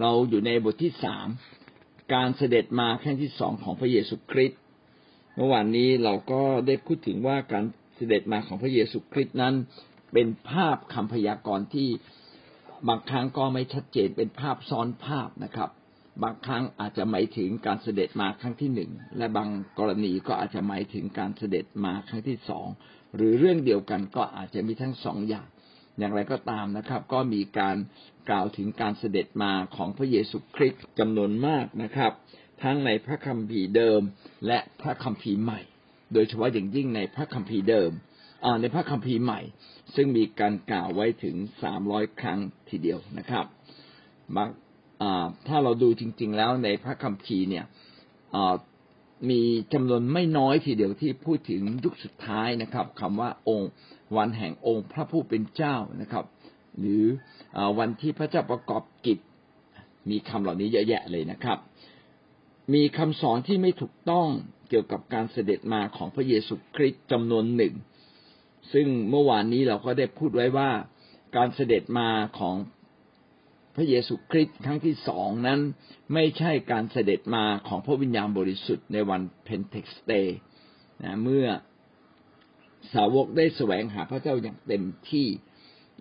เราอยู่ในบทที่สามการเสด็จมาครั้งที่สองของพระเยซูคริสต์เมื่อวานนี้เราก็ได้พูดถึงว่าการเสด็จมาของพระเยซูคริสต์นั้น เป็นภาพคำพยากรณ์ที่บางครั้งก็ไม่ชัดเจนเป็นภาพซ้อนภาพนะครับ บางครั้งอาจจะหมายถึงการเสด็จมาครั้งที่หนึ่งและบางกรณีก็อาจจะหมายถึงการเสด็จมาครั้งที่สองหรือเรื่องเดียวกันก็อาจจะมีทั้งสองอย่าง อย่างไรก็ตามนะครับ ก็มีการกล่าวถึงการเสด็จมาของพระเยซูคริสต์จำนวนมากนะครับ ทั้งในพระคัมภีร์เดิมและพระคัมภีร์ใหม่ โดยเฉพาะอย่างยิ่งในพระคัมภีร์เดิมในพระคัมภีร์ใหม่ ซึ่งมีการกล่าวไว้ถึงสามร้อยครั้งทีเดียวนะครับถ้าเราดูจริง ๆ แล้วในพระคัมภีร์เนี่ยมีจำนวนไม่น้อยทีเดียวที่พูดถึงยุคสุดท้ายนะครับคำว่าองค์วันแห่งองค์พระผู้เป็นเจ้านะครับ หรือวันที่พระเจ้าประกอบกิจ มีคำเหล่านี้เยอะแยะเลยนะครับ มีคำสอนที่ไม่ถูกต้องเกี่ยวกับการเสด็จมาของพระเยซูคริสต์จำนวนหนึ่ง ซึ่งเมื่อวานนี้เราก็ได้พูดไว้ว่า การเสด็จมาของพระเยซูคริสต์ครั้งที่สองนั้น ไม่ใช่การเสด็จมาของพระวิญญาณบริสุทธิ์ในวันเพ็นเทคศเตนะเมื่อ สาวกได้แสวงหาพระเจ้าอย่างเต็มที่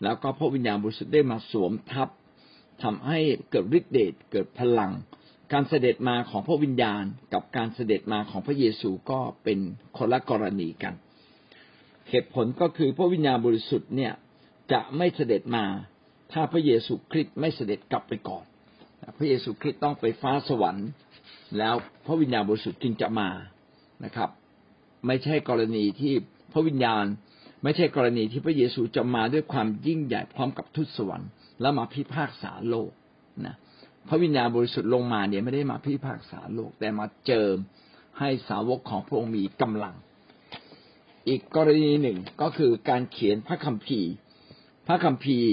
แล้วก็พระวิญญาณบริสุทธิ์ได้มาสวมทับทำให้เกิดฤทธิเดชเกิดพลัง การเสด็จมาของพระวิญญาณ กับการเสด็จมาของพระเยซูก็เป็นคนละกรณีกันเหตุผลก็คือพระวิญญาณบริสุทธิ์เนี่ยจะไม่เสด็จมา ถ้าพระเยซูคริสต์ไม่เสด็จกลับไปก่อน พระเยซูคริสต์ต้องไปฟ้าสวรรค์ แล้วพระวิญญาณบริสุทธิ์จึงจะมานะครับ ไม่ใช่กรณีที่ พระวิญญาณ ไม่ใช่กรณีที่พระเยซูจะมาด้วยความยิ่งใหญ่พร้อมกับทุตสวรรค์แล้วมาพิพากษาโลกนะพระวิญญาณบริสุทธิ์ลงมาเนี่ยไม่ได้มาพิพากษาโลก แต่มาเจิมให้สาวกของพระองค์มีกำลัง อีกกรณีหนึ่งก็คือการเขียนพระคัมภีร์ พระคัมภีร์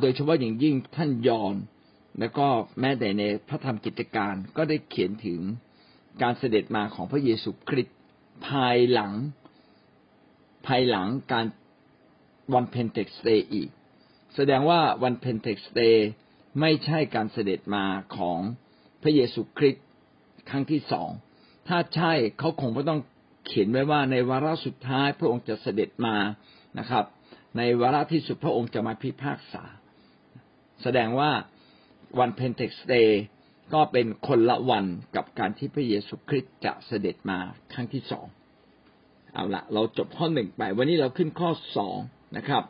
โดยเฉพาะอย่างยิ่งท่านยอห์นแล้วก็แม้แต่ในพระธรรมกิจการก็ได้เขียนถึงการเสด็จมาของพระเยซูคริสต์ ภายหลัง ภายหลังการวันเพ็นเทคศเตอีก แสดงว่าวันเพ็นเทคศเตไม่ใช่การเสด็จมาของพระเยซูคริสต์ครั้งที่สอง ถ้าใช่เขาคงไม่ต้องเขียนไว้ว่าในวาระสุดท้ายพระองค์จะเสด็จมานะครับ ในวาระที่สุดพระองค์จะมาพิพากษา แสดงว่าวันเพ็นเทคศเต ก็เป็นคนละวันกับการที่พระเยซูคริสต์จะเสด็จมาครั้งที่สองเอาละเราจบข้อหนึ่งไป วันนี้เราขึ้นข้อสองนะครับ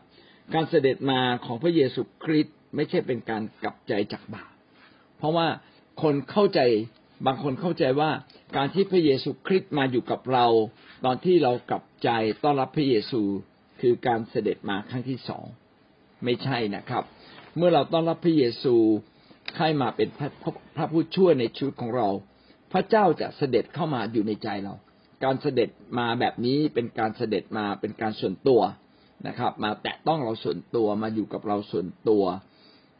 การเสด็จมาของพระเยซูคริสต์ไม่ใช่เป็นการกลับใจจากบาปเพราะว่าคนเข้าใจบางคนเข้าใจว่าการที่พระเยซูคริสต์มาอยู่กับเรา ตอนที่เรากลับใจต้อนรับพระเยซูคือการเสด็จมาครั้งที่สองไม่ใช่นะครับ เมื่อเราต้อนรับพระเยซู ให้มาเป็นพระพระผู้ช่วยในชีวิตของเรา พระเจ้าจะเสด็จเข้ามาอยู่ในใจเรา การเสด็จมาแบบนี้เป็นการเสด็จมาเป็นการส่วนตัวนะครับ มาแตะต้องเราส่วนตัวมาอยู่กับเราส่วนตัว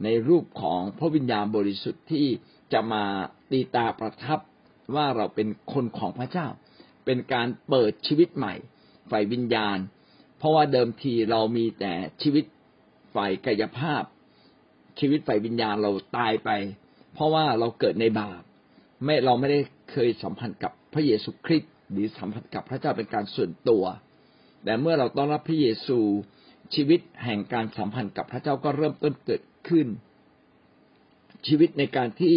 ในรูปของพระวิญญาณบริสุทธิ์ที่จะมาตีตาประทับว่าเราเป็นคนของพระเจ้า เป็นการเปิดชีวิตใหม่ ฝ่ายวิญญาณ เพราะว่าเดิมทีเรามีแต่ชีวิตฝ่ายกายภาพ ชีวิตฝ่ายวิญญาณเราตายไป เพราะว่าเราเกิดในบาปไม่เราไม่ได้เคยสัมพันธ์กับพระเยซูคริสต์หรือสัมพันธ์กับพระเจ้าเป็นการส่วนตัว แต่เมื่อเราต้อนรับพระเยซูชีวิตแห่งการสัมพันธ์กับพระเจ้าก็เริ่มต้นเกิดขึ้น ชีวิตในการที่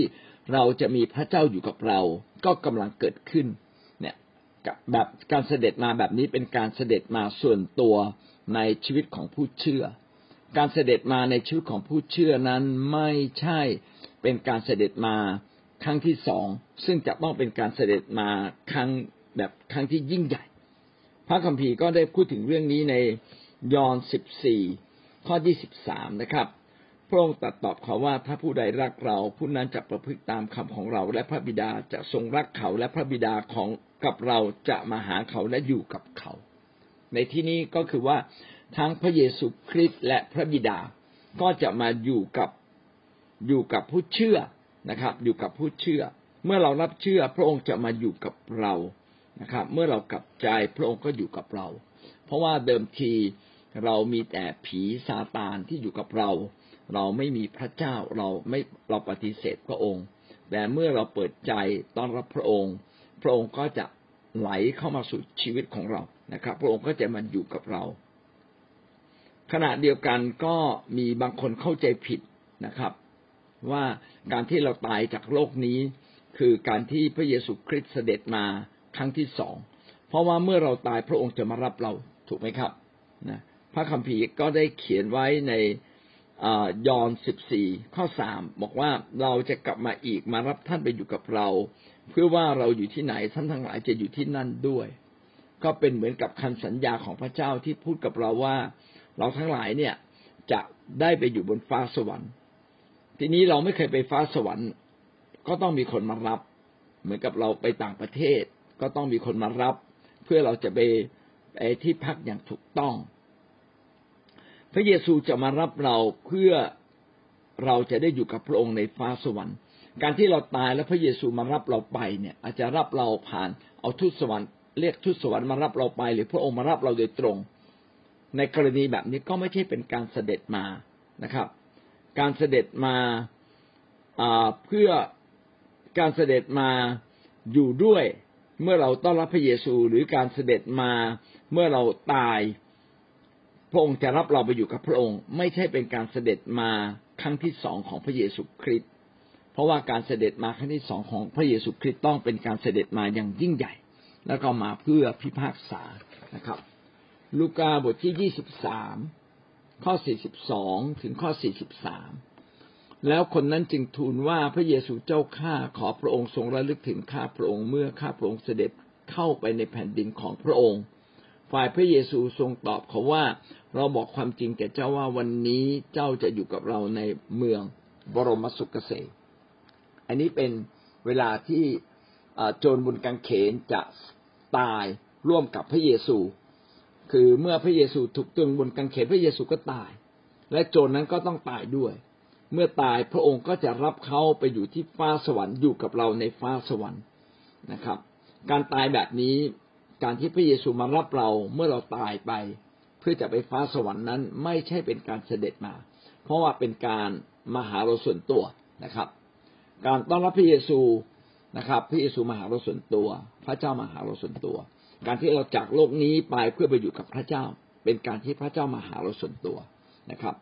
เราจะมีพระเจ้าอยู่กับเราก็กำลังเกิดขึ้น เนี่ยแบบการเสด็จมาแบบนี้เป็นการเสด็จมาส่วนตัวในชีวิตของผู้เชื่อ การเสด็จมาในชีวิตของผู้เชื่อนั้นไม่ใช่เป็นการเสด็จมาครั้งที่สองซึ่งจะต้องเป็นการเสด็จมาครั้งแบบครั้งที่ยิ่งใหญ่ พระคัมภีร์ก็ได้พูดถึงเรื่องนี้ในยอห์นสิบสี่ข้อยี่สิบสามนะครับพระองค์ตรัสตอบเขาว่าถ้าผู้ใดรักเราผู้นั้นจะประพฤติตามคำของเรา และพระบิดาจะทรงรักเขาและพระบิดาของกับเราจะมาหาเขาและอยู่กับเขา ในที่นี้ก็คือว่า ทั้งพระเยซูคริสต์และพระบิดา ก็จะมาอยู่กับอยู่กับผู้เชื่อนะครับ อยู่กับผู้เชื่อ เมื่อเรารับเชื่อพระองค์จะมาอยู่กับเรานะครับ เมื่อเรากลับใจพระองค์ก็อยู่กับเรา เพราะว่าเดิมทีเรามีแต่ผีซาตานที่อยู่กับเรา เราไม่มีพระเจ้าเราไม่เราปฏิเสธพระองค์ แต่เมื่อเราเปิดใจต้อนรับพระองค์ พระองค์ก็จะไหลเข้ามาสู่ชีวิตของเรานะครับ พระองค์ก็จะมาอยู่กับเรา ขณะเดียวกันก็มีบางคนเข้าใจผิดนะครับ ว่าการที่เราตายจากโลกนี้ คือการที่พระเยซูคริสต์เสด็จมาครั้งที่สองเพราะว่าเมื่อเราตายพระองค์จะมารับเราถูกไหมครับนะพระคัมภีร์ก็ได้เขียนไว้ในยอห์นสิบสี่ข้อสามบอกว่าเราจะกลับมาอีกมารับท่านไปอยู่กับเรา เพื่อว่าเราอยู่ที่ไหนท่านทั้งหลายจะอยู่ที่นั่นด้วย ก็เป็นเหมือนกับคำสัญญาของพระเจ้าที่พูดกับเราว่า เราทั้งหลายเนี่ยจะได้ไปอยู่บนฟ้าสวรรค์ ทีนี้เราไม่เคยไปฟ้าสวรรค์ ก็ต้องมีคนมารับ เหมือนกับเราไปต่างประเทศ ก็ต้องมีคนมารับ เพื่อเราจะไปไปที่พักอย่างถูกต้อง พระเยซูจะมารับเราเพื่อเราจะได้อยู่กับพระองค์ในฟ้าสวรรค์การที่เราตายแล้วพระเยซูมารับเราไปเนี่ย อาจจะรับเราผ่านเอาทูตสวรรค์เรียกทูตสวรรค์มารับเราไป หรือพระองค์มารับเราโดยตรง ในกรณีแบบนี้ก็ไม่ใช่เป็นการเสด็จมานะครับ การเสด็จมาเพื่อการเสด็จมาอยู่ด้วย เมื่อเราต้อนรับพระเยซู หรือการเสด็จมาเมื่อเราตายพระองค์จะรับเราไปอยู่กับพระองค์ ไม่ใช่เป็นการเสด็จมาครั้งที่สองของพระเยซูคริสต์เพราะว่าการเสด็จมาครั้งที่สองของพระเยซูคริสต์ต้องเป็นการเสด็จมาอย่างยิ่งใหญ่ แล้วก็มาเพื่อพิพากษานะครับ ลูกาบทที่ยี่สิบสามข้อสี่สิบสองถึงข้อสี่สิบสามแล้วคนนั้นจึงทูลว่าพระเยซูเจ้าข้าขอพระองค์ทรงระลึกถึงข้าพระองค์เมื่อข้าพระองค์เสด็จเข้าไปในแผ่นดินของพระองค์ ฝ่ายพระเยซูทรงตอบเขาว่าเราบอกความจริงแก่เจ้าว่าวันนี้เจ้าจะอยู่กับเราในเมืองบรมสุขเกษมอันนี้เป็นเวลาที่โจรบุญกังเขนจะตายร่วมกับพระเยซู คือเมื่อพระเยซูถูกตรึงบนกังเขนพระเยซูก็ตาย และโจรนั้นก็ต้องตายด้วย เมื่อตายพระองค์ก็จะรับเขาไปอยู่ที่ฟ้าสวรรค์อยู่กับเราในฟ้าสวรรค์นะครับ การตายแบบนี้การที่พระเยซูมารับเราเมื่อเราตายไป เพื่อจะไปฟ้าสวรรค์นั้น ไม่ใช่เป็นการเสด็จมา เพราะว่าเป็นการมาหาเราส่วนตัวนะครับ การต้อนรับพระเยซูนะครับ พระเยซูมาหาเราส่วนตัว พระเจ้ามาหาเราส่วนตัว การที่เราจากโลกนี้ไปเพื่อไปอยู่กับพระเจ้า เป็นการที่พระเจ้ามาหาเราส่วนตัวนะครับ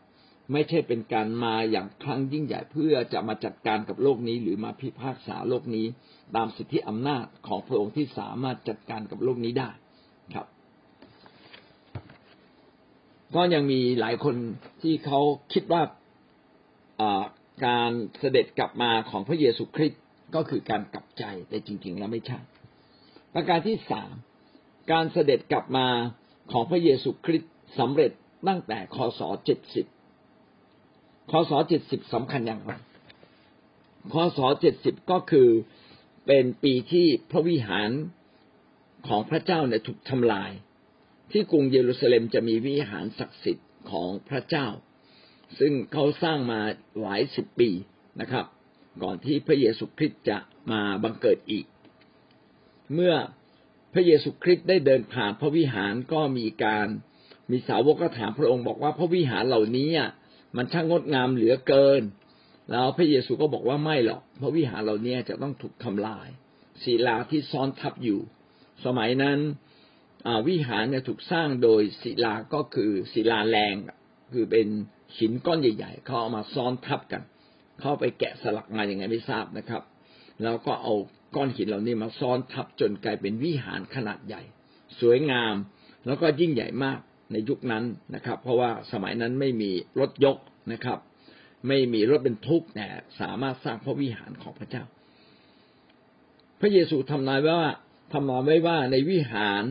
ไม่ใช่เป็นการมาอย่างครั้งยิ่งใหญ่เพื่อจะมาจัดการกับโลกนี้ หรือมาพิพากษาโลกนี้ ตามสิทธิอำนาจของพระองค์ที่สามารถจัดการกับโลกนี้ได้ครับ ก็ยังมีหลายคนที่เขาคิดว่าการเสด็จกลับมาของพระเยซูคริสต์ก็คือการกลับใจแต่จริง ๆ แล้วไม่ใช่ประการที่สาม การเสด็จกลับมาของพระเยซูคริสต์สำเร็จตั้งแต่คศเจ็ดสิบคศเจ็ดสิบสำคัญอย่างไรคศเจ็ดสิบก็คือเป็นปีที่พระวิหารของพระเจ้าเนี่ยถูกทำลาย ที่กรุงเยรูซาเล็มจะมีวิหารศักดิ์สิทธิ์ของพระเจ้า ซึ่งเขาสร้างมาหลายสิบปีนะครับ ก่อนที่พระเยซูคริสต์จะมาบังเกิดอีก เมื่อ พระเยซูคริสต์ได้เดินผ่านพระวิหารก็มีการมีสาวกก็ถามพระองค์บอกว่าพระวิหารเหล่านี้มันช่างงดงามเหลือเกิน แล้วพระเยซูก็บอกว่าไม่หรอกพระวิหารเหล่านี้จะต้องถูกทำลาย ศิลาที่ซ้อนทับอยู่ สมัยนั้นวิหารเนี่ยถูกสร้างโดยศิลาก็คือศิลาแรงคือเป็นหินก้อนใหญ่ ๆเขาเอามาซ้อนทับกัน เข้าไปแกะสลักมาอย่างไงไม่ทราบนะครับ แล้วก็เอา ก้อนหินเหล่านี้มาซ้อนทับจนกลายเป็นวิหารขนาดใหญ่ สวยงามแล้วก็ยิ่งใหญ่มากในยุคนั้นนะครับ เพราะว่าสมัยนั้นไม่มีรถยกนะครับ ไม่มีรถเป็นทุกแต่สามารถสร้างพระวิหารของพระเจ้า พระเยซูทำนายว่าทำนายไว้ว่าในวิหาร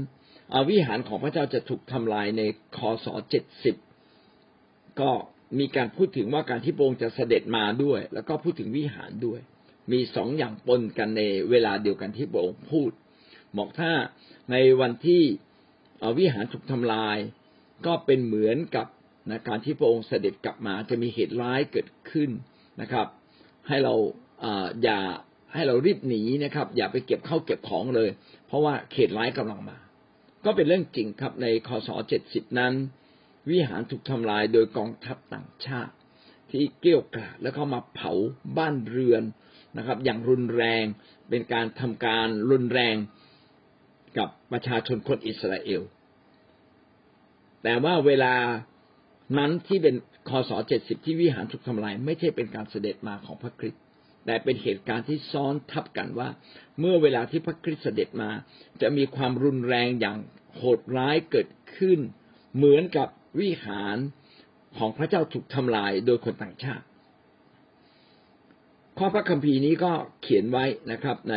อาวิหารของพระเจ้าจะถูกทำลายในคศเจ็ดสิบก็มีการพูดถึงว่าการที่พระองค์จะเสด็จมาด้วย แล้วก็พูดถึงวิหารด้วย มีสองอย่างปนกันในเวลาเดียวกันที่พระองค์พูดบอกถ้าในวันที่วิหารถูกทำลาย ก็เป็นเหมือนกับนะการที่พระองค์เสด็จกลับมาจะมีเหตุร้ายเกิดขึ้นนะครับ ให้เราอย่าให้เรารีบหนีนะครับ อย่าไปเก็บเข้าเก็บของเลย เพราะว่าเขตร้ายกำลังมา ก็เป็นเรื่องจริงครับในคศเจ็ดสิบนั้น วิหารถูกทำลายโดยกองทัพต่างชาติ ที่เกลี้ยวกล่อมแล้วก็มาเผาบ้านเรือน นะครับ อย่างรุนแรงเป็นการทำการรุนแรงกับประชาชนคนอิสราเอล แต่ว่าเวลานั้นที่เป็นคศเจ็ดสิบที่วิหารถูกทำลาย ไม่ใช่เป็นการเสด็จมาของพระคริสต์แต่เป็นเหตุการณ์ที่ซ้อนทับกันว่า เมื่อเวลาที่พระคริสต์เสด็จมา จะมีความรุนแรงอย่างโหดร้ายเกิดขึ้น เหมือนกับวิหารของพระเจ้าถูกทำลายโดยคนต่างชาติ ข้อพระคัมภีร์นี้ก็เขียนไว้นะครับ ใน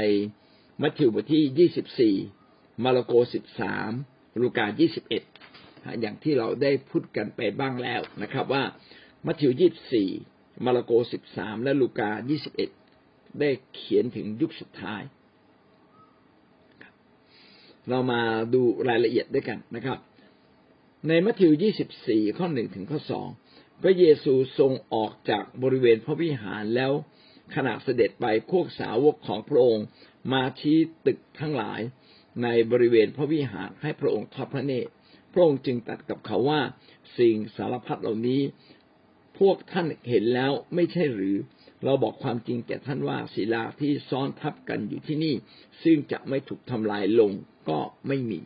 มัทธิวบทที่ยี่สิบสี่มาระโกสิบสามลูกายี่สิบเอ็ดอย่างที่เราได้พูดกันไปบ้างแล้วนะครับ ว่ามัทธิวยี่สิบสี่มาระโกสิบสามและลูกายี่สิบเอ็ดได้เขียนถึงยุคสุดท้าย เรามาดูรายละเอียดด้วยกันนะครับ ในมัทธิวยี่สิบสี่ข้อหนึ่งถึงข้อสองพระเยซูทรงออกจากบริเวณพระวิหารแล้ว ขณะเสด็จไปพวกสาวกของพระองค์มาชี้ตึกทั้งหลายในบริเวณพระวิหารให้พระองค์ทอดพระเนตรพระองค์จึงตัดกับเขาว่าสิ่งสารพัดเหล่านี้ พวกท่านเห็นแล้วไม่ใช่หรือ เราบอกความจริงแก่ท่านว่าศิลาที่ซ้อนทับกันอยู่ที่นี่ ซึ่งจะไม่ถูกทำลายลงก็ไม่มี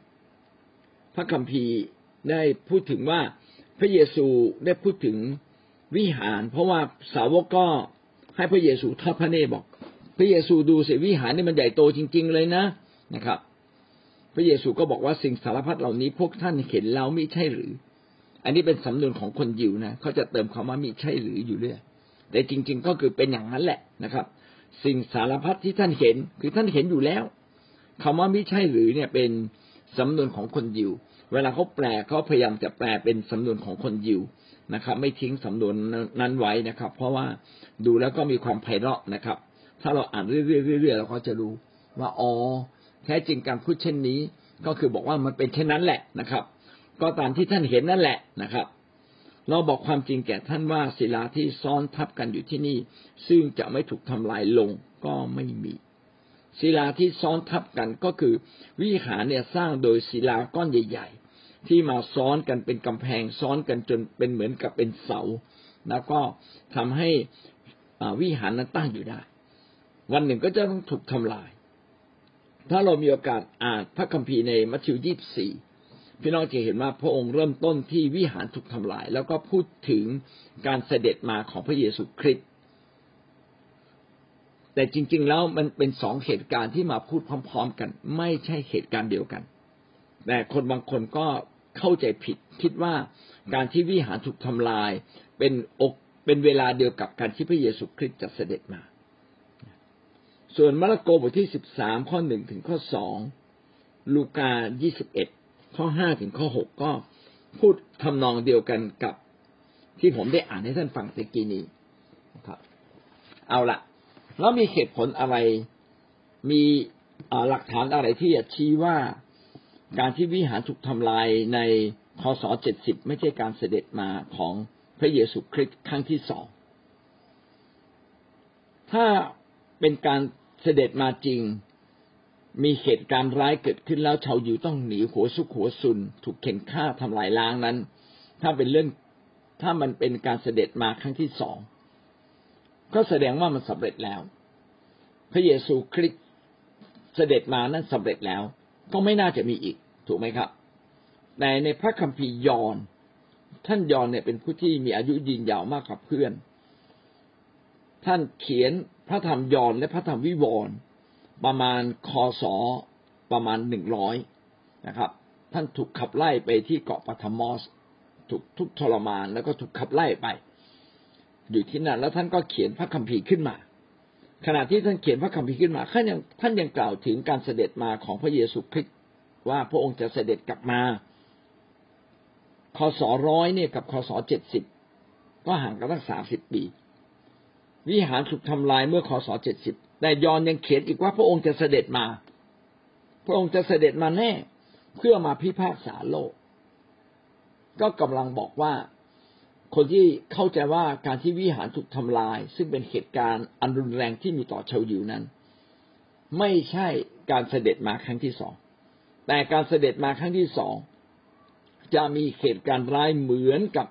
พระคัมภีร์ได้พูดถึงว่าพระเยซูได้พูดถึงวิหาร เพราะว่าสาวกก็ ให้พระเยซูทอดพระเนตรบอก พระเยซูดูสิวิหารนี่มันใหญ่โตจริง ๆ เลยนะนะครับ พระเยซูก็บอกว่าสิ่งสารพัดเหล่านี้พวกท่านเห็นแล้วไม่ใช่หรือ อันนี้เป็นสำนวนของคนยิวนะเขาจะเติมคำว่ามิใช่หรืออยู่เรื่อยแต่จริง ๆ ก็คือเป็นอย่างนั้นแหละนะครับ สิ่งสารพัดที่ท่านเห็นคือท่านเห็นอยู่แล้วคำว่ามิใช่หรือเนี่ยเป็นสำนวนของคนยิว เวลาเขาแปลเขาพยายามจะแปลเป็นสำนวนของคนยิว นะครับ ไม่ทิ้งสำนวนนั้นไว้นะครับ เพราะว่าดูแล้วก็มีความไพเราะนะครับ ถ้าเราอ่านเรื่อยๆเราก็จะรู้ว่าอ๋อแท้จริงการพูดเช่นนี้ ก็คือบอกว่ามันเป็นเช่นนั้นแหละนะครับ ก็ตามที่ท่านเห็นนั่นแหละนะครับ เราบอกความจริงแก่ท่านว่าศิลาที่ซ้อนทับกันอยู่ที่นี่ ซึ่งจะไม่ถูกทำลายลงก็ไม่มีศิลาที่ซ้อนทับกันก็คือวิหารเนี่ยสร้างโดยศิลาก้อนใหญ่ ที่มาซ้อนกันเป็นกำแพงซ้อนกันจนเป็นเหมือนกับเป็นเสา แล้วก็ทำให้วิหารนั้นตั้งอยู่ได้ วันหนึ่งก็จะต้องถูกทำลาย ถ้าเรามีโอกาสอ่านพระคัมภีร์ในมัทธิวยี่สี่พี่น้องจะเห็นว่าพระองค์เริ่มต้นที่วิหารถูกทำลาย แล้วก็พูดถึงการเสด็จมาของพระเยซูคริสต์แต่จริง ๆ แล้วมันเป็นสองเหตุการณ์ที่มาพูดพร้อม ๆ กัน ไม่ใช่เหตุการณ์เดียวกัน แต่คนบางคนก็เข้าใจผิด คิดว่าการที่วิหารถูกทำลาย เป็นอกเป็นเวลาเดียวกับการที่พระเยซูคริสต์จะเสด็จมา ส่วนมาระโกบทที่สิบสามข้อหนึ่งถึงข้อสองลูกายี่สิบเอ็ดข้อห้าถึงข้อหกก็พูดทำนองเดียวกันกับที่ผมได้อ่านให้ท่านฟังตะกี้นี้นะครับ เอาละแล้วมีเหตุผลอะไร มีหลักฐานอะไรที่จะชี้ว่า การที่วิหารถูกทำลายในคศเจ็ดสิบไม่ใช่การเสด็จมาของพระเยซูคริสต์ครั้งที่สอง ถ้าเป็นการเสด็จมาจริง มีเหตุการณ์ร้ายเกิดขึ้นแล้วชาวยิวต้องหนีหัวสุขหัวซุน ถูกเข็นฆ่าทำลายล้างนั้น ถ้าเป็นเรื่องถ้ามันเป็นการเสด็จมาครั้งที่สอง ก็แสดงว่ามันสำเร็จแล้ว พระเยซูคริสต์เสด็จมานั้นสำเร็จแล้ว ก็ไม่น่าจะมีอีก ถูกไหมครับแต่ในพระคัมภีร์ยอนท่านยอนเนี่ยเป็นผู้ที่มีอายุยืนยาวมากกว่าเพื่อน ท่านเขียนพระธรรมยอนและพระธรรมวิวรณ์ประมาณคศประมาณหนึ่งร้อยนะครับ ท่านถูกขับไล่ไปที่เกาะปัทมอส ถูกทุกทรมานแล้วก็ถูกขับไล่ไป อยู่ที่นั่นแล้วท่านก็เขียนพระคัมภีร์ขึ้นมา ขณะที่ท่านเขียนพระคัมภีร์ขึ้นมาท่านยังท่านยังกล่าวถึงการเสด็จมาของพระเยซูคริสต์ว่าพระองค์จะเสด็จกลับมาคศร้อยเนี่ยกับคศเจ็ดสิบก็ห่างกันตั้งสามสิบปี วิหารถูกทำลายเมื่อคศเจ็ดสิบแต่ยอนยังเขียนอีกว่าพระองค์จะเสด็จมา พระองค์จะเสด็จมาแน่ เพื่อมาพิพากษาโลก ก็กำลังบอกว่า คนที่เข้าใจว่าการที่วิหารถูกทำลาย ซึ่งเป็นเหตุการณ์อันรุนแรงที่มีต่อชาวยิวนั้น ไม่ใช่การเสด็จมาครั้งที่สอง แต่การเสด็จมาครั้งที่สองจะมีเหตุการณ์ร้ายเหมือนกับ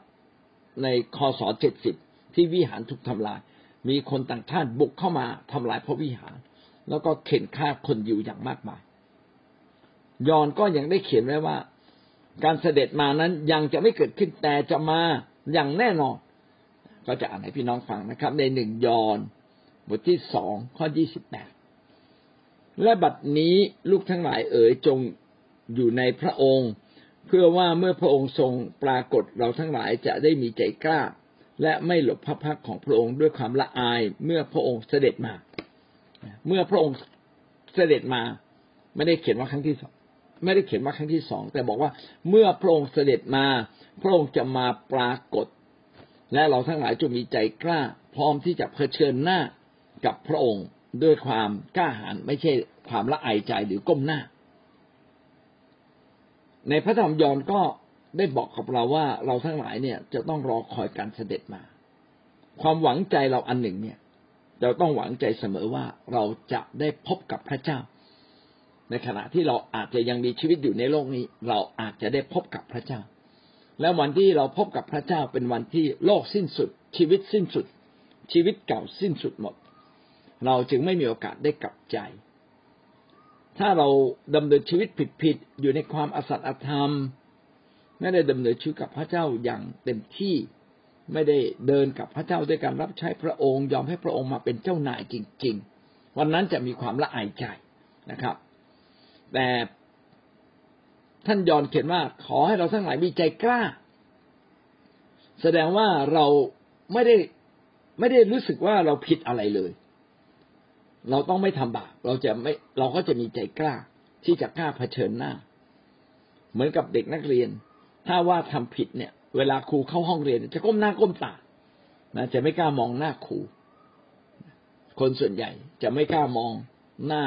ในคศเจ็ดสิบที่วิหารถูกทำลาย มีคนต่างชาติบุกเข้ามาทำลายพระวิหาร แล้วก็เข็นฆ่าคนอยู่อย่างมากมาย ยอนก็ยังได้เขียนไว้ว่า การเสด็จมานั้นยังจะไม่เกิดขึ้นแต่จะมา อย่างแน่นอน ก็จะอ่านให้พี่น้องฟังนะครับ ในหนึ่งยอนบทที่สองข้อยี่สิบแปดและบัดนี้ลูกทั้งหลายเอ๋ยจงอยู่ในพระองค์ เพื่อว่าเมื่อพระองค์ทรงปรากฏเราทั้งหลายจะได้มีใจกล้า และไม่หลบพระพักของพระองค์ด้วยความละอายเมื่อพระองค์เสด็จมา เมื่อพระองค์เสด็จมา ไม่ได้เขียนว่าครั้งที่สอง ไม่ได้เขียนว่าครั้งที่สองแต่บอกว่าเมื่อพระองค์เสด็จมา พระองค์จะมาปรากฏ และเราทั้งหลายจงมีใจกล้า พร้อมที่จะเผชิญหน้ากับพระองค์ด้วยความกล้าหาญไม่ใช่ความละอายใจหรือก้มหน้า ในพระธรรมยอห์นก็ได้บอกกับเราว่าเราทั้งหลายเนี่ยจะต้องรอคอยการเสด็จมา ความหวังใจเราอันหนึ่งเนี่ยเราต้องหวังใจเสมอว่าเราจะได้พบกับพระเจ้า ในขณะที่เราอาจจะยังมีชีวิตอยู่ในโลกนี้ เราอาจจะได้พบกับพระเจ้า และวันที่เราพบกับพระเจ้าเป็นวันที่โลกสิ้นสุด ชีวิตสิ้นสุด ชีวิตเก่าสิ้นสุดหมด เราจึงไม่มีโอกาสได้กลับใจ ถ้าเราดำเนินชีวิตผิดๆอยู่ในความอสัตย์อธรรม ไม่ได้ดำเนินชีวิตกับพระเจ้าอย่างเต็มที่ไม่ได้เดินกับพระเจ้าด้วยการรับใช้พระองค์ ยอมให้พระองค์มาเป็นเจ้านายจริง ๆ วันนั้นจะมีความละอายใจนะครับ แต่ท่านยอนเขียนว่า ขอให้เราทั้งหลายมีใจกล้า แสดงว่าเราไม่ได้ไม่ได้รู้สึกว่าเราผิดอะไรเลย เราต้องไม่ทำบาปเราจะไม่เราก็จะมีใจกล้า ที่จะกล้าเผชิญหน้า เหมือนกับเด็กนักเรียน ถ้าว่าทำผิดเนี่ย เวลาครูเข้าห้องเรียน จะก้มหน้าก้มตานะจะไม่กล้ามองหน้าครูคนส่วนใหญ่จะไม่กล้ามองหน้า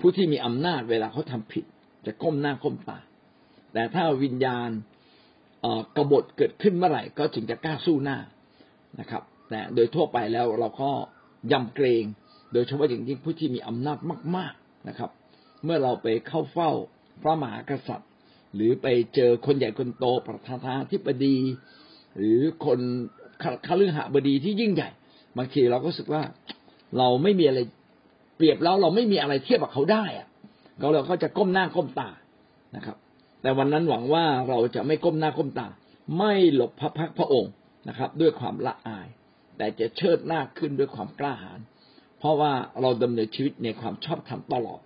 ผู้ที่มีอำนาจเวลาเขาทำผิด จะก้มหน้าก้มตา แต่ถ้าวิญญาณกบฏเกิดขึ้นเมื่อไหร่ ก็จึงจะกล้าสู้หน้านะครับ แต่โดยทั่วไปแล้วเราก็ยำเกรง โดยเฉพาะอย่างยิ่งผู้ที่มีอำนาจมาก ๆนะครับ เมื่อเราไปเข้าเฝ้าพระมหากษัตริย์ หรือไปเจอคนใหญ่คนโตประธานาธิบดี หรือคนคฤหบดีที่ยิ่งใหญ่บางทีเราก็รู้สึกว่าเราไม่มีอะไร เปรียบแล้วเราไม่มีอะไรเทียบกับเขาได้อะเราก็จะก้มหน้าก้มตานะครับ แต่วันนั้นหวังว่าเราจะไม่ก้มหน้าก้มตา ไม่หลบพระพักพระองค์นะครับ ด้วยความละอาย แต่จะเชิดหน้าขึ้นด้วยความกล้าหาญเพราะว่าเราดำเนินชีวิตในความชอบธรรมตลอด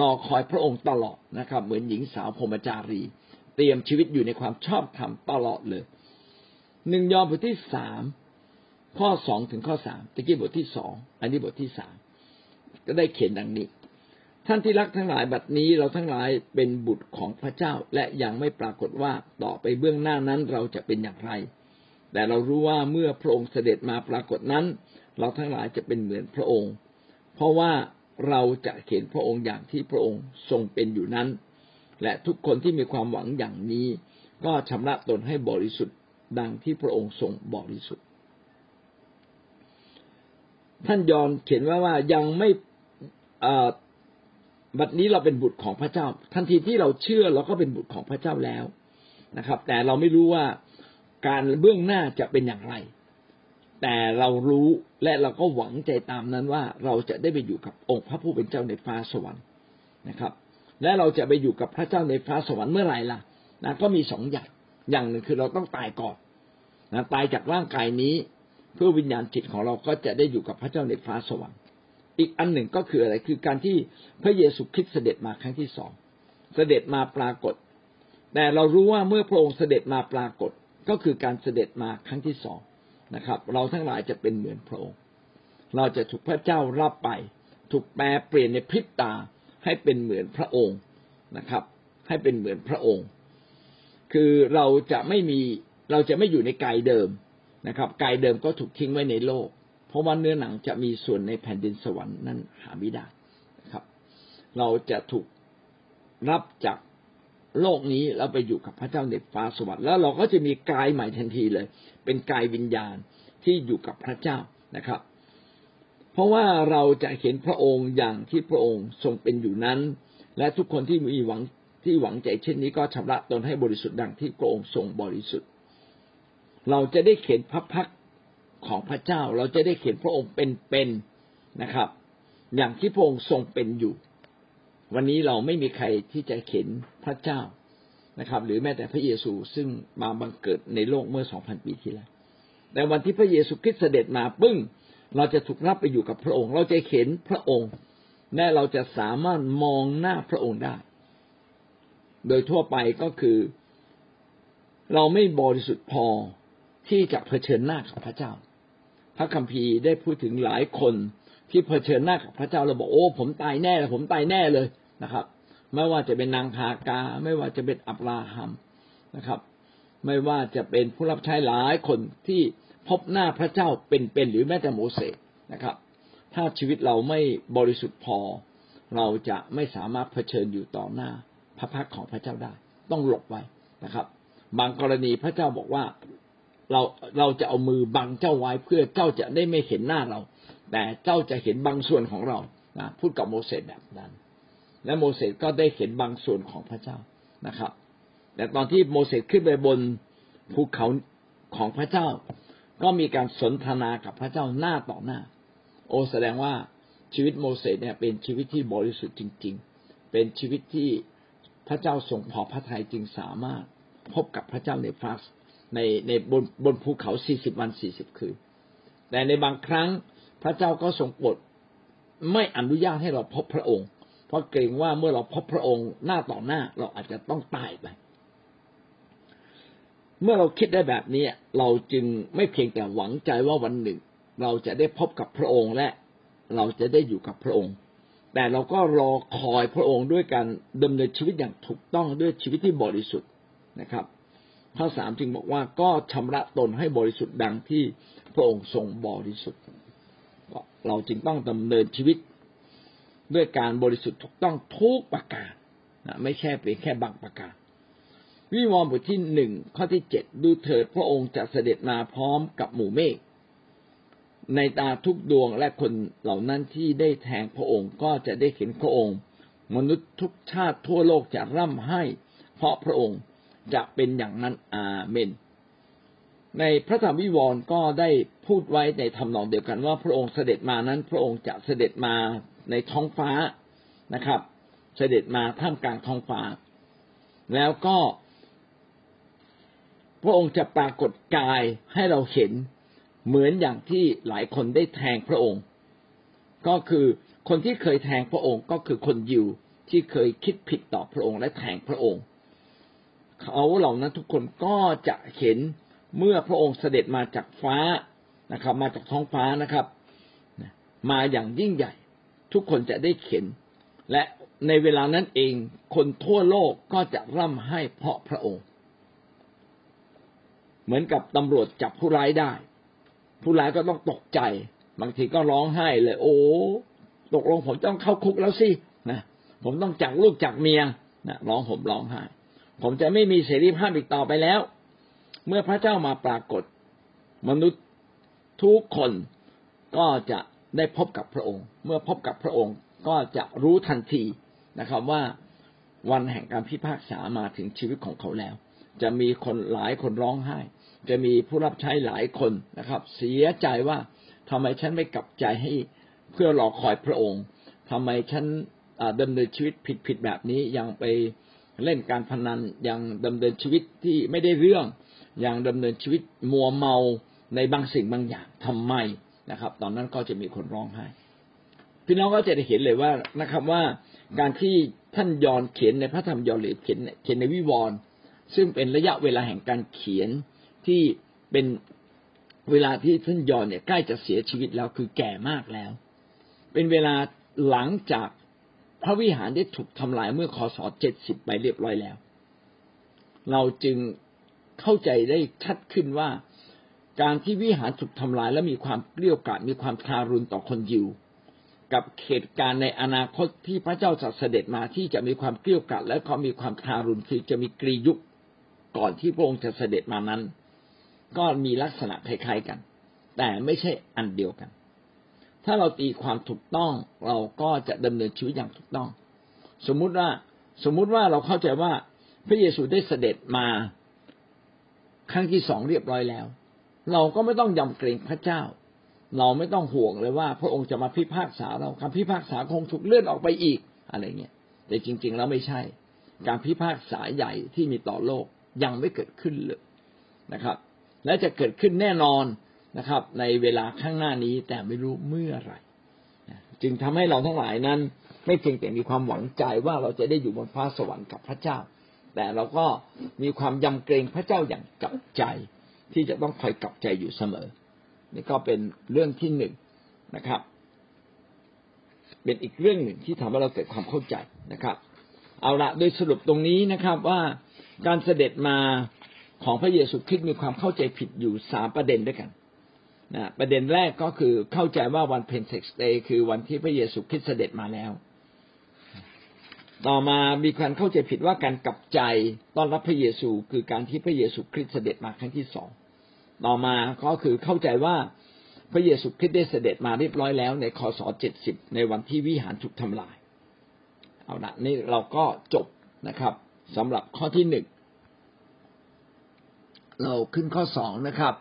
รอคอยพระองค์ตลอดนะครับ เหมือนหญิงสาวพรมจารี เตรียมชีวิตอยู่ในความชอบธรรมตลอดเลยหนึ่งยอห์นบทที่สามข้อสองถึงข้อสามตะกี้บทที่สองอันนี้บทที่สาม ก็ได้เขียนดังนี้ ท่านที่รักทั้งหลายบัดนี้เราทั้งหลายเป็นบุตรของพระเจ้าและยังไม่ปรากฏว่าต่อไปเบื้องหน้านั้นเราจะเป็นอย่างไร แต่เรารู้ว่าเมื่อพระองค์เสด็จมาปรากฏนั้น เราทั้งหลายจะเป็นเหมือนพระองค์ เพราะว่าเราจะเห็นพระองค์อย่างที่พระองค์ทรงเป็นอยู่นั้น และทุกคนที่มีความหวังอย่างนี้ ก็ชำระตนให้บริสุทธิ์ดังที่พระองค์ทรงบริสุทธิ์ ท่านยอนเขียนว่าว่ายังไม่บัดนี้เราเป็นบุตรของพระเจ้า ทันทีที่เราเชื่อเราก็เป็นบุตรของพระเจ้าแล้วนะครับ แต่เราไม่รู้ว่าการเบื้องหน้าจะเป็นอย่างไร แต่เรารู้และเราก็หวังใจตามนั้นว่าเราจะได้ไปอยู่กับองค์พระผู้เป็นเจ้าในฟ้าสวรรค์นะครับ และเราจะไปอยู่กับพระเจ้าในฟ้าสวรรค์เมื่อไหร่ล่ะนะก็มีสองอย่างอย่างหนึ่งคือเราต้องตายก่อนนะตายจากร่างกายนี้ เพื่อวิญญาณจิตของเราก็จะได้อยู่กับพระเจ้าในฟ้าสวรรค์ อีกอันหนึ่งก็คืออะไรคือการที่พระเยซูคริสต์เสด็จมาครั้งที่สองเสด็จมาปรากฏ แต่เรารู้ว่าเมื่อพระองค์เสด็จมาปรากฏก็คือการเสด็จมาครั้งที่สองนะครับ เราทั้งหลายจะเป็นเหมือนพระองค์ เราจะถูกพระเจ้ารับไป ถูกแปลเปลี่ยนในพริบตาให้เป็นเหมือนพระองค์นะครับ ให้เป็นเหมือนพระองค์ คือเราจะไม่มีเราจะไม่อยู่ในกายเดิม นะครับกายเดิมก็ถูกทิ้งไว้ในโลก เพราะว่าเนื้อหนังจะมีส่วนในแผ่นดินสวรรค์นั้นหาไม่ได้นะครับ เราจะถูกรับจากโลกนี้เราไปอยู่กับพระเจ้าในฟ้าสวรรค์แล้วเราก็จะมีกายใหม่ทันทีเลย เป็นกายวิญญาณที่อยู่กับพระเจ้านะครับ เพราะว่าเราจะเห็นพระองค์อย่างที่พระองค์ทรงเป็นอยู่นั้น และทุกคนที่มีหวังที่หวังใจเช่นนี้ก็ชำระตนให้บริสุทธิ์ดังที่พระองค์ทรงบริสุทธิ์ เราจะได้เห็นพระพักของพระเจ้า เราจะได้เห็นพระองค์เป็นๆนะครับ อย่างที่พระองค์ทรงเป็นอยู่ วันนี้เราไม่มีใครที่จะเห็นพระเจ้านะครับ หรือแม้แต่พระเยซูซึ่งมาบังเกิดในโลกเมื่อสองพันปีที่แล้วแต่วันที่พระเยซูคริสต์เสด็จมาปึ้ง เราจะถูกรับไปอยู่กับพระองค์ เราจะเห็นพระองค์และเราจะสามารถมองหน้าพระองค์ได้ โดยทั่วไปก็คือ เราไม่บริสุทธิ์พอ ที่จะเผชิญหน้ากับพระเจ้า พระคัมภีร์ได้พูดถึงหลายคนที่เผชิญหน้ากับพระเจ้าเราบอกโอ้ผมตายแน่เลยผมตายแน่เลยนะครับ ไม่ว่าจะเป็นนางพากา ไม่ว่าจะเป็นอับราฮัมนะครับ ไม่ว่าจะเป็นผู้รับใช้หลายคนที่พบหน้าพระเจ้าเป็นๆหรือแม้แต่โมเสสนะครับ ถ้าชีวิตเราไม่บริสุทธิ์พอ เราจะไม่สามารถเผชิญอยู่ต่อหน้าพระพักของพระเจ้าได้ ต้องหลบไว้นะครับ บางกรณีพระเจ้าบอกว่า เราเราจะเอามือบังเจ้าไว้เพื่อเจ้าจะได้ไม่เห็นหน้าเรา แต่เจ้าจะเห็นบางส่วนของเรานะพูดกับโมเสสแบบนั้น และโมเสสก็ได้เห็นบางส่วนของพระเจ้านะครับ แต่ตอนที่โมเสสขึ้นไปบนภูเขาของพระเจ้า ก็มีการสนทนากับพระเจ้าหน้าต่อหน้า โอแสดงว่าชีวิตโมเสสเนี่ยเป็นชีวิตที่บริสุทธิ์จริง ๆ เป็นชีวิตที่พระเจ้าทรงพอพระทัยจึงสามารถพบกับพระเจ้าในฟาส ในในบนบนภูเขาสี่สิบวันสี่สิบคืน แต่ในบางครั้งพระเจ้าก็ทรงโปรดไม่อนุญาตให้เราพบพระองค์ เพราะเกรงว่าเมื่อเราพบพระองค์หน้าต่อหน้าเราอาจจะต้องตายไป เมื่อเราคิดได้แบบนี้เราจึงไม่เพียงแต่หวังใจว่าวันหนึ่ง เราจะได้พบกับพระองค์และเราจะได้อยู่กับพระองค์ แต่เราก็รอคอยพระองค์ด้วยการดำเนินชีวิตอย่างถูกต้องด้วยชีวิตที่บริสุทธิ์นะครับ ข้อสามจึงบอกว่าก็ชำระตนให้บริสุทธิ์ดังที่พระองค์ทรงบริสุทธิ์เราจึงต้องดำเนินชีวิตด้วยการบริสุทธิ์ถูกต้องทุกประการนะไม่ใช่เป็นแค่บางประการ วิวรณ์บทที่หนึ่งข้อที่เจ็ดดูเถิดพระองค์จะเสด็จมาพร้อมกับหมู่เมฆในตาทุกดวงและคนเหล่านั้นที่ได้แทงพระองค์ก็จะได้เห็นพระองค์ มนุษย์ทุกชาติทั่วโลกจะร่ำให้ เพราะพระองค์ จะเป็นอย่างนั้นอาเมน ในพระธรรมวิวรณ์ก็ได้พูดไว้ในทำนองเดียวกันว่าพระองค์เสด็จมานั้น พระองค์จะเสด็จมาในท้องฟ้านะครับ เสด็จมาท่ามกลางท้องฟ้า แล้วก็ พระองค์จะปรากฏกายให้เราเห็นเหมือนอย่างที่หลายคนได้แทงพระองค์ ก็คือคนที่เคยแทงพระองค์ก็คือคนยิวที่เคยคิดผิดต่อพระองค์และแทงพระองค์ เขาเหล่านั้นทุกคนก็จะเห็นเมื่อพระองค์เสด็จมาจากฟ้านะครับ มาจากท้องฟ้านะครับ มาอย่างยิ่งใหญ่ ทุกคนจะได้เห็น และในเวลานั้นเองคนทั่วโลกก็จะร่ำให้เพราะพระองค์ เหมือนกับตำรวจจับผู้ร้ายได้ ผู้ร้ายก็ต้องตกใจ บางทีก็ร้องไห้เลย โอ้ตกลงผมต้องเข้าคุกแล้วสินะผมต้องจากลูกจากเมียนะร้องผมร้องไห้ ผมจะไม่มีเสรีภาพอีกต่อไปแล้ว เมื่อพระเจ้ามาปรากฏ มนุษย์ทุกคนก็จะได้พบกับพระองค์ เมื่อพบกับพระองค์ก็จะรู้ทันทีนะครับว่าวันแห่งการพิพากษามาถึงชีวิตของเขาแล้ว จะมีคนหลายคนร้องไห้ จะมีผู้รับใช้หลายคนนะครับ เสียใจว่าทำไมฉันไม่กลับใจให้เพื่อรอคอยพระองค์ทำไมฉันดำเนินชีวิตผิดๆแบบนี้ยังไป เล่นการพนันยังดำเนินชีวิตที่ไม่ได้เรื่องยังดำเนินชีวิตมัวเมาในบางสิ่งบางอย่างทำไมนะครับ ตอนนั้นก็จะมีคนร้องไห้พี่น้องก็จะได้เห็นเลยว่านะครับว่าการที่ท่านยอนเขียนในพระธรรมยอนหรือเขียนเขียนในวิวรณ์ซึ่งเป็นระยะเวลาแห่งการเขียนที่เป็นเวลาที่ท่านยอนเนี่ยใกล้จะเสียชีวิตแล้วคือแก่มากแล้ว เป็นเวลาหลังจาก พระวิหารได้ถูกทำลายเมื่อคศเจ็ดสิบไปเรียบร้อยแล้ว เราจึงเข้าใจได้ชัดขึ้นว่า การที่วิหารถูกทำลายและมีความเกลี้ยกล่อมมีความทารุณต่อคนยิว กับเหตุการณ์ในอนาคตที่พระเจ้าจะเสด็จมาที่จะมีความเกลี้ยกล่อมและเขามีความทารุณคือจะมีกรียุคก่อนที่พระองค์จะเสด็จมานั้น ก็มีลักษณะคล้ายๆกัน แต่ไม่ใช่อันเดียวกัน ถ้าเราตีความถูกต้อง เราก็จะดำเนินชีวิตอย่างถูกต้อง สมมุติว่าสมมุติว่าเราเข้าใจว่าพระเยซูได้เสด็จมาครั้งที่สองเรียบร้อยแล้ว เราก็ไม่ต้องยำเกรงพระเจ้า เราไม่ต้องห่วงเลยว่า พระองค์จะมาพิพากษาเราคำพิพากษาคงถูกเลื่อนออกไปอีกอะไรเงี้ยแต่จริง ๆ แล้วไม่ใช่ การพิพากษาใหญ่ที่มีต่อโลกยังไม่เกิดขึ้นเลยนะครับ และจะเกิดขึ้นแน่นอน นะครับ ในเวลาข้างหน้านี้แต่ไม่รู้เมื่อไหร่จึงทำให้เราทั้งหลายนั้น ไม่เพียงแต่มีความหวังใจว่าเราจะได้อยู่บนฟ้าสวรรค์กับพระเจ้า แต่เราก็มีความยำเกรงพระเจ้าอย่างกับใจ ที่จะต้องคอยกลับใจอยู่เสมอ นี่ก็เป็นเรื่องที่หนึ่งนะครับ เป็นอีกเรื่องหนึ่งที่ทำให้เราเกิดความเข้าใจนะครับ เอาละโดยสรุปตรงนี้นะครับว่าการเสด็จมาของพระเยซูคริสต์มีความเข้าใจผิดอยู่สามประเด็นด้วยกัน นะประเด็นแรกก็คือเข้าใจว่าวันเพนเทคสเตย์คือวันที่พระเยซูคริสต์เสด็จมาแล้ว ต่อมามีการเข้าใจผิดว่าการกลับใจต้อนรับพระเยซูคือการที่พระเยซูคริสต์เสด็จมาครั้งที่สองต่อมาก็คือเข้าใจว่าพระเยซูคริสต์ได้เสด็จมาเรียบร้อยแล้ว ในคศเจ็ดสิบในวันที่วิหารถูกทำลาย เอาละนี่เราก็จบนะครับสำหรับข้อที่หนึ่งเราขึ้นข้อสองนะครับ